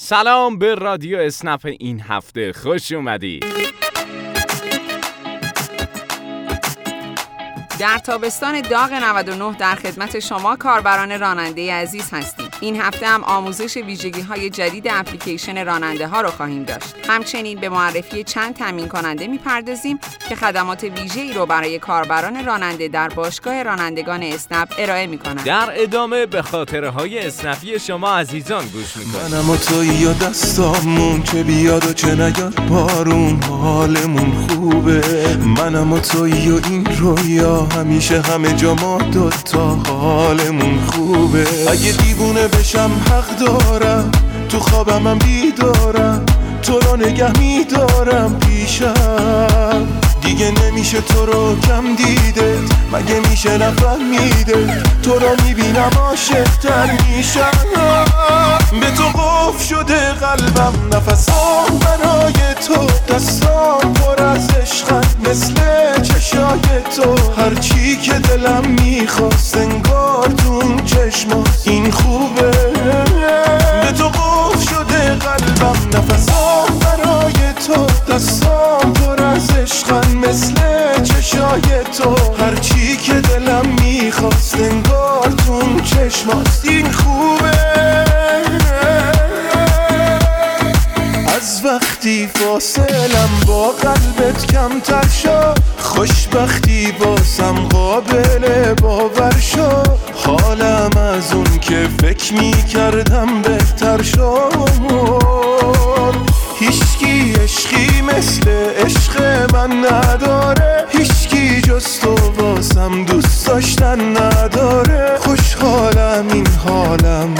سلام به رادیو اسنپ این هفته خوش اومدید در تابستان داغ 99 در خدمت شما کاربران راننده عزیز هستیم. این هفته هم آموزش ویژگی های جدید اپلیکیشن راننده ها رو خواهیم داشت. همچنین به معرفی چند تامین کننده می‌پردازیم که خدمات ویژه ای رو برای کاربران راننده در باشگاه رانندگان اسنپ ارائه می‌کنند. در ادامه به خاطره های اسنپی شما عزیزان گوش می‌کنیم. منم و توی یا دستامون چه بیاد و چه نیاد بارون حالمون خوبه منم و توی و این رویا همیشه همه جا ما دوتا حالمون خوبه اگه دیوونه بشم حق دارم. تو خوابم هم بیدارم. تو رو نگه میدارم پیشم دیگه نمیشه تو رو کم دیده. مگه میشه نفهمیده تو رو می‌بینم عاشقتر میشم به تو قف شده قلبم. نفسام برای تو دستام. پر از عشقن مثل چشای تو. هرچی که دلم می‌خواست. از وقتی فاصلم با قلبت کمتر شد خوشبختی باسم قابل باور شد. حالم از اون که فکر می کردم بهتر شد. هیچکی عشقی مثل عشق من نداره. هیچکی جز تو واسم دوست داشتن نداره. خوشحالم این حالم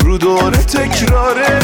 رو دور تکراره.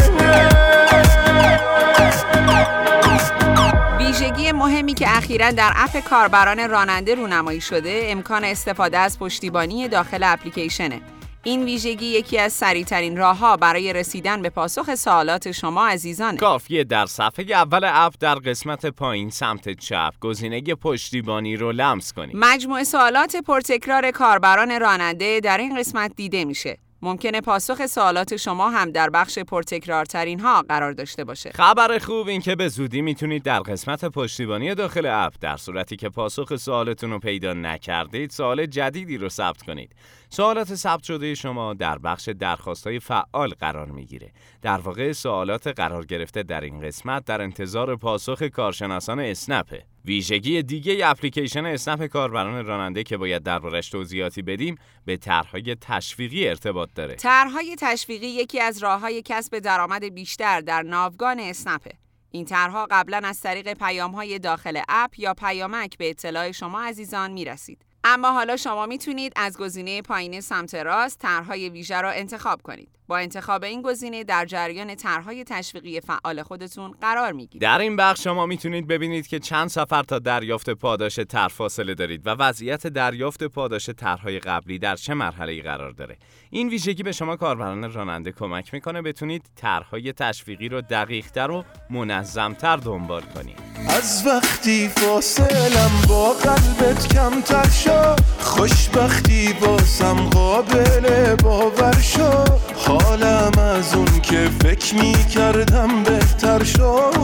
ویژگی مهمی که اخیرا در اپ کاربران راننده رونمایی شده امکان استفاده از پشتیبانی داخل اپلیکیشنه این ویژگی یکی از سریعترین راهها برای رسیدن به پاسخ سوالات شما عزیزانه. کافیه در صفحه اول اپ در قسمت پایین سمت چپ گزینه پشتیبانی رو لمس کنید. مجموعه سوالات پرتکرار کاربران راننده در این قسمت دیده میشه. ممکنه پاسخ سوالات شما هم در بخش پرتکرارترین ها قرار داشته باشه. خبر خوب این که به زودی می‌تونید در قسمت پشتیبانی داخل اپ در صورتی که پاسخ سوالتون رو پیدا نکردید سوال جدیدی رو ثبت کنید. سوالات ثبت شده شما در بخش درخواست های فعال قرار می‌گیره. در واقع سوالات قرار گرفته در این قسمت در انتظار پاسخ کارشناسان اسنپه. ویژگی دیگه اپلیکیشن اسنپ کاربران راننده که باید دربارش توضیحاتی بدیم به طرحهای تشویقی ارتباط داره. طرحهای تشویقی یکی از راههای کسب درآمد بیشتر در ناوگان اسنپه. این طرحها قبلا از طریق پیامهای داخل اپ یا پیامک به اطلاع شما عزیزان می‌رسید. اما حالا شما می‌تونید از گزینه پایین سمت راست طرحهای ویژه را انتخاب کنید. با انتخاب این گزینه در جریان طرحهای تشویقی فعال خودتون قرار می‌گیرید. در این بخش شما می‌تونید ببینید که چند سفر تا دریافت پاداش طرح فاصله دارید و وضعیت دریافت پاداش طرحهای قبلی در چه مرحله‌ای قرار داره. این ویژگی به شما کاربران راننده کمک می‌کنه بتونید طرحهای تشویقی رو دقیقتر و منظمتر دنبال کنید. از وقتی فاصلم با قلبت کمتر شد خوشبختی باسم قابل باور شد حالم از اون که فکر می کردم بهتر شد.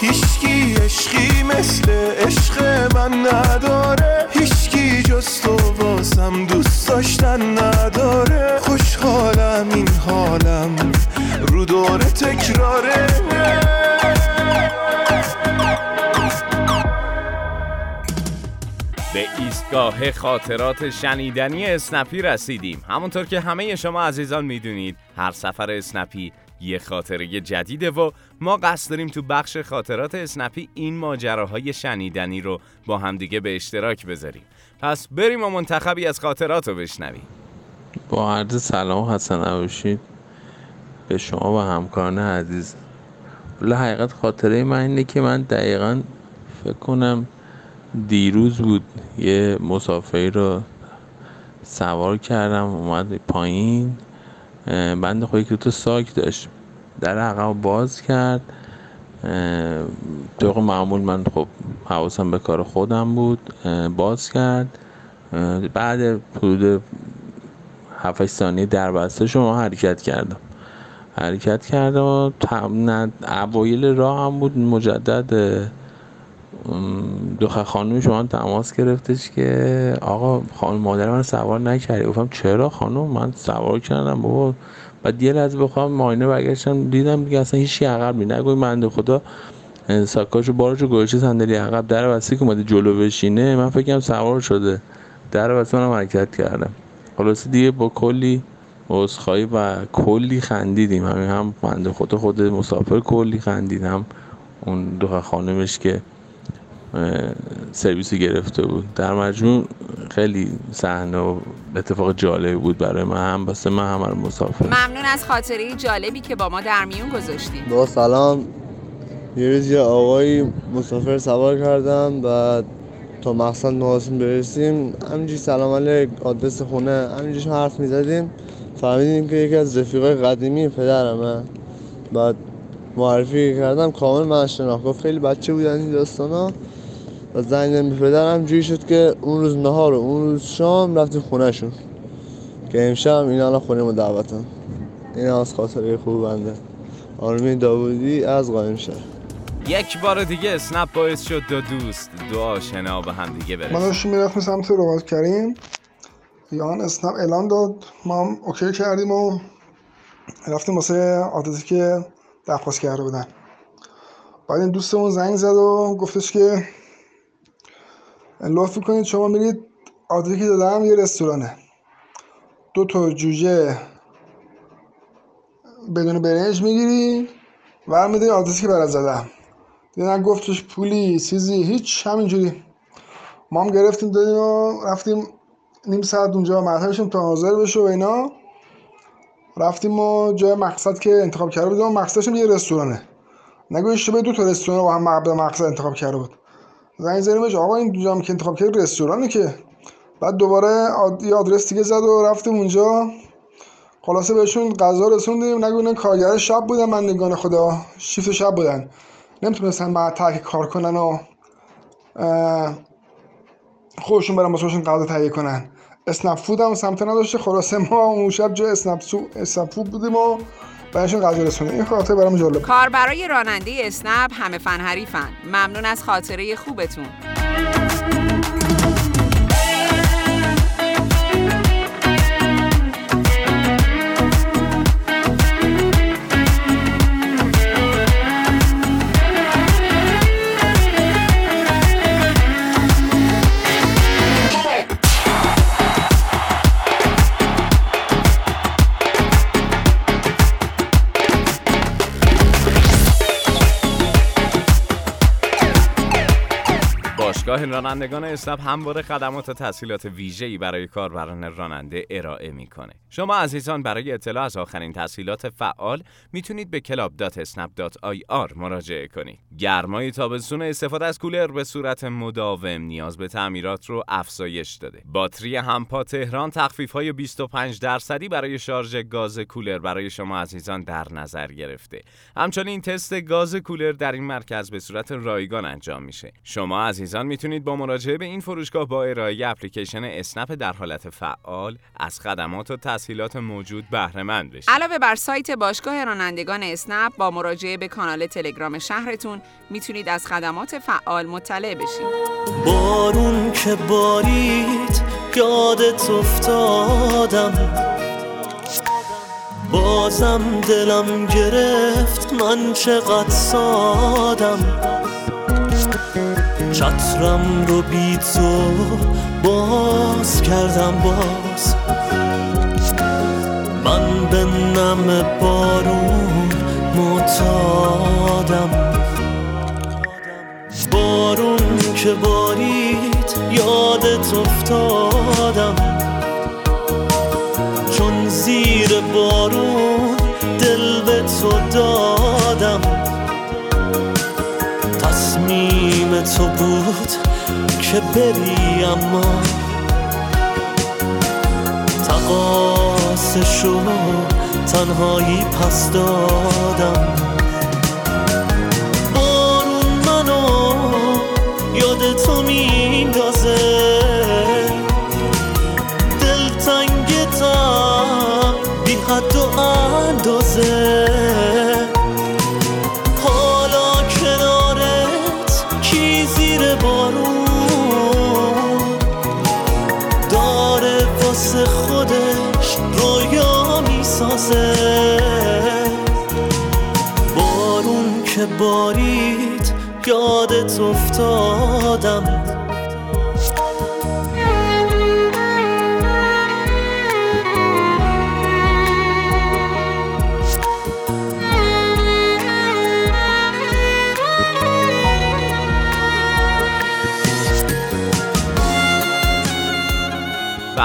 هیچکی عشقی مثل عشق من نداره ایستگاه خاطرات شنیدنی اسنپی رسیدیم. همونطور که همه شما عزیزان می‌دونید هر سفر اسنپی یه خاطره جدیده و ما قصد داریم تو بخش خاطرات اسنپی این ماجراهای شنیدنی رو با همدیگه به اشتراک بذاریم. پس بریم و منتخبی از خاطرات رو بشنویم. با عرض سلام حسن نباشید به شما و همکاران عزیز. حقیقت خاطره من اینه که من دقیقا فکر کنم دیروز بود یه مسافری رو سوار کردم اومد پایین بند خودی که تو ساک داشت در عقب باز کرد طبق معمول من خب حواسم به کار خودم بود باز کرد بعد حدود 7 ثانیه در بسته شما حرکت کردم. حرکت کردم اوایل راه هم بود مجدد دختر خانم شما تماس گرفتش که آقا خانم مادر من سوار نکردی. گفتم چرا خانم؟ من سوار کردم بابا. بعد یه لحظه بخوام ماینه برگشتم دیدم دیگه اصلا هیچ عقب می نگوی من خدا ساکاشو بارشو گوشه صندلی عقب در وسی که اومده جلو بشینه من فکرم سوار شده. در وسی منم حرکت کردم. خلاص دیگه با کلی عذرخواهی و کلی خندیدیم. همین هم بنده خدا خود مسافر کلی خندیدم. اون دو خانمش که سرویسی گرفته بود. در مجموع خیلی صحنه و اتفاق جالبی بود برای من. هم بسته من هم مسافر. ممنون از خاطره جالبی که با ما در میون گذاشتیم با سلام. یه روز یه آقایی مسافر سوار کردم و تا مقصد نهاسون برسیم. همینجوری سلام علیک آدرس خونه همینجوری حرف می‌زدیم فهمیدیم که یکی از رفیقای قدیمی پدرمه. بعد معرفی کردم کامل من شناخت. گفت خیلی بچه بودن این داستانا. و زنگ به پدرم جوری شد که اون روز نهار و اون روز شام رفتیم خونهشون که امشب این الان خونه ما دعوتم این از خاطره خوب بنده. آرمین داودی از قایم شهر. یک بار دیگه اسنپ باعث شد دو دوست دو آشنا به هم دیگه برسن. ما داشتیم می‌رفتیم سمت روبات کریم. یان اسنپ اعلان داد. ما هم اوکی کردیم و رفتیم واسه آدرسی که درخواست کرده بودن. بعد این دوستمون زنگ زد و گفتش که لطف کنید شما میرید آدرسی که دادم یه رستورانه. دو تا جوجه بدون برنج می‌گیری. و میده آدرسی که برات زدم. دیدن گفتش پولی چیزی هیچ همینجوری. ما هم گرفتیم دادیم و رفتیم نیم ساعت اونجا مطلبشون تا حاضر بشه و اینا. رفتیم و جای مقصد که انتخاب کرده بودیم. مقصدشون یه رستورانه. نگو اشتباه دو تا رستوران با هم مقصد انتخاب کرده بود. زنگ زدیم آقا این جام که انتخاب کرد رستورانه که. بعد دوباره یه آدرس دیگه زد و رفتیم اونجا. خلاصه بهشون غذا رسوندیم. نگو کارگر شب بودن من نگان خدا شیفت شب بودن. نمی‌تونستن بعد تحقیق کار کنن و خودشون برن واسه غذا تهیه کنن. اسنپ فود هم سمت نداشته. خلاصه ما اون شب جای اسنپ, اسنپ فود بودیم و برایشون غذا رسونه. این خاطر برام جالب. کار برای راننده اسنپ همه فن حریفن. ممنون از خاطره خوبتون. باشگاه رانندگان اسنپ همواره خدمات و تسهیلات ویژه‌ای برای کاربران راننده ارائه می‌کنه. شما عزیزان برای اطلاع از آخرین تسهیلات فعال می‌تونید به club.snap.ir مراجعه کنید. گرمای تابستون استفاده از کولر به صورت مداوم نیاز به تعمیرات رو افزایش داده. باتری همپا تهران تخفیف های 25 درصدی برای شارژ گاز کولر برای شما عزیزان در نظر گرفته. همچنین تست گاز کولر در این مرکز به صورت رایگان انجام میشه. شما عزیزان می‌تونید با مراجعه به این فروشگاه با ارائه اپلیکیشن اسنپ در حالت فعال از خدمات و تسهیلات موجود بهره مند بشید. علاوه بر سایت باشگاه رانندگان اسنپ با مراجعه به کانال تلگرام شهرتون می‌تونید از خدمات فعال مطلع بشید. بارون که بارید یادت افتادم بازم دلم گرفت من چقدر سادم چترم رو بی تو باز کردم باز. من به نم بارون متادم بارون که بارید یادت افتادم. چون زیر بارون دل به تو دادم. تو بود که بری اما تقاسشو تنهایی پس دادم. یادت افتادم.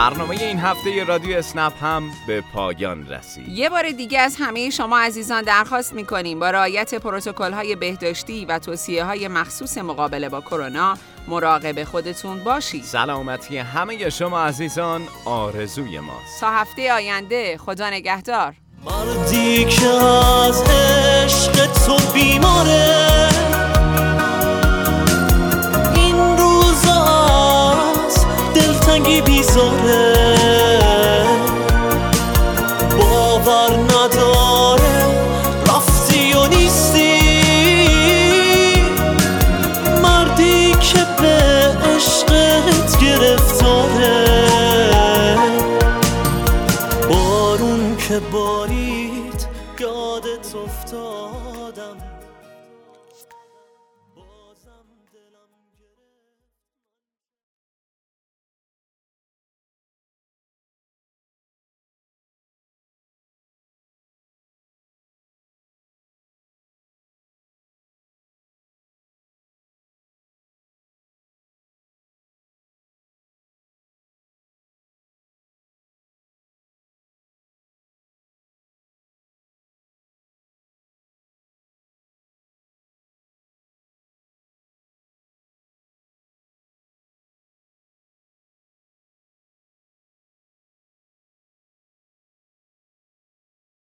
برنامه این هفته رادیو اسنپ هم به پایان رسید. یه بار دیگه از همه شما عزیزان درخواست می‌کنیم با رعایت پروتکل های بهداشتی و توصیه های مخصوص مقابله با کرونا مراقب خودتون باشید. سلامتی همه شما عزیزان آرزوی ماست. تا هفته آینده خدا نگهدار. مردی که از عشق تو بیماره دلتنگی بیزاره. باور نداره رفتی و نیستی. مردی که به عشقت گرفتاره. بارون که بارید یادت افتادم.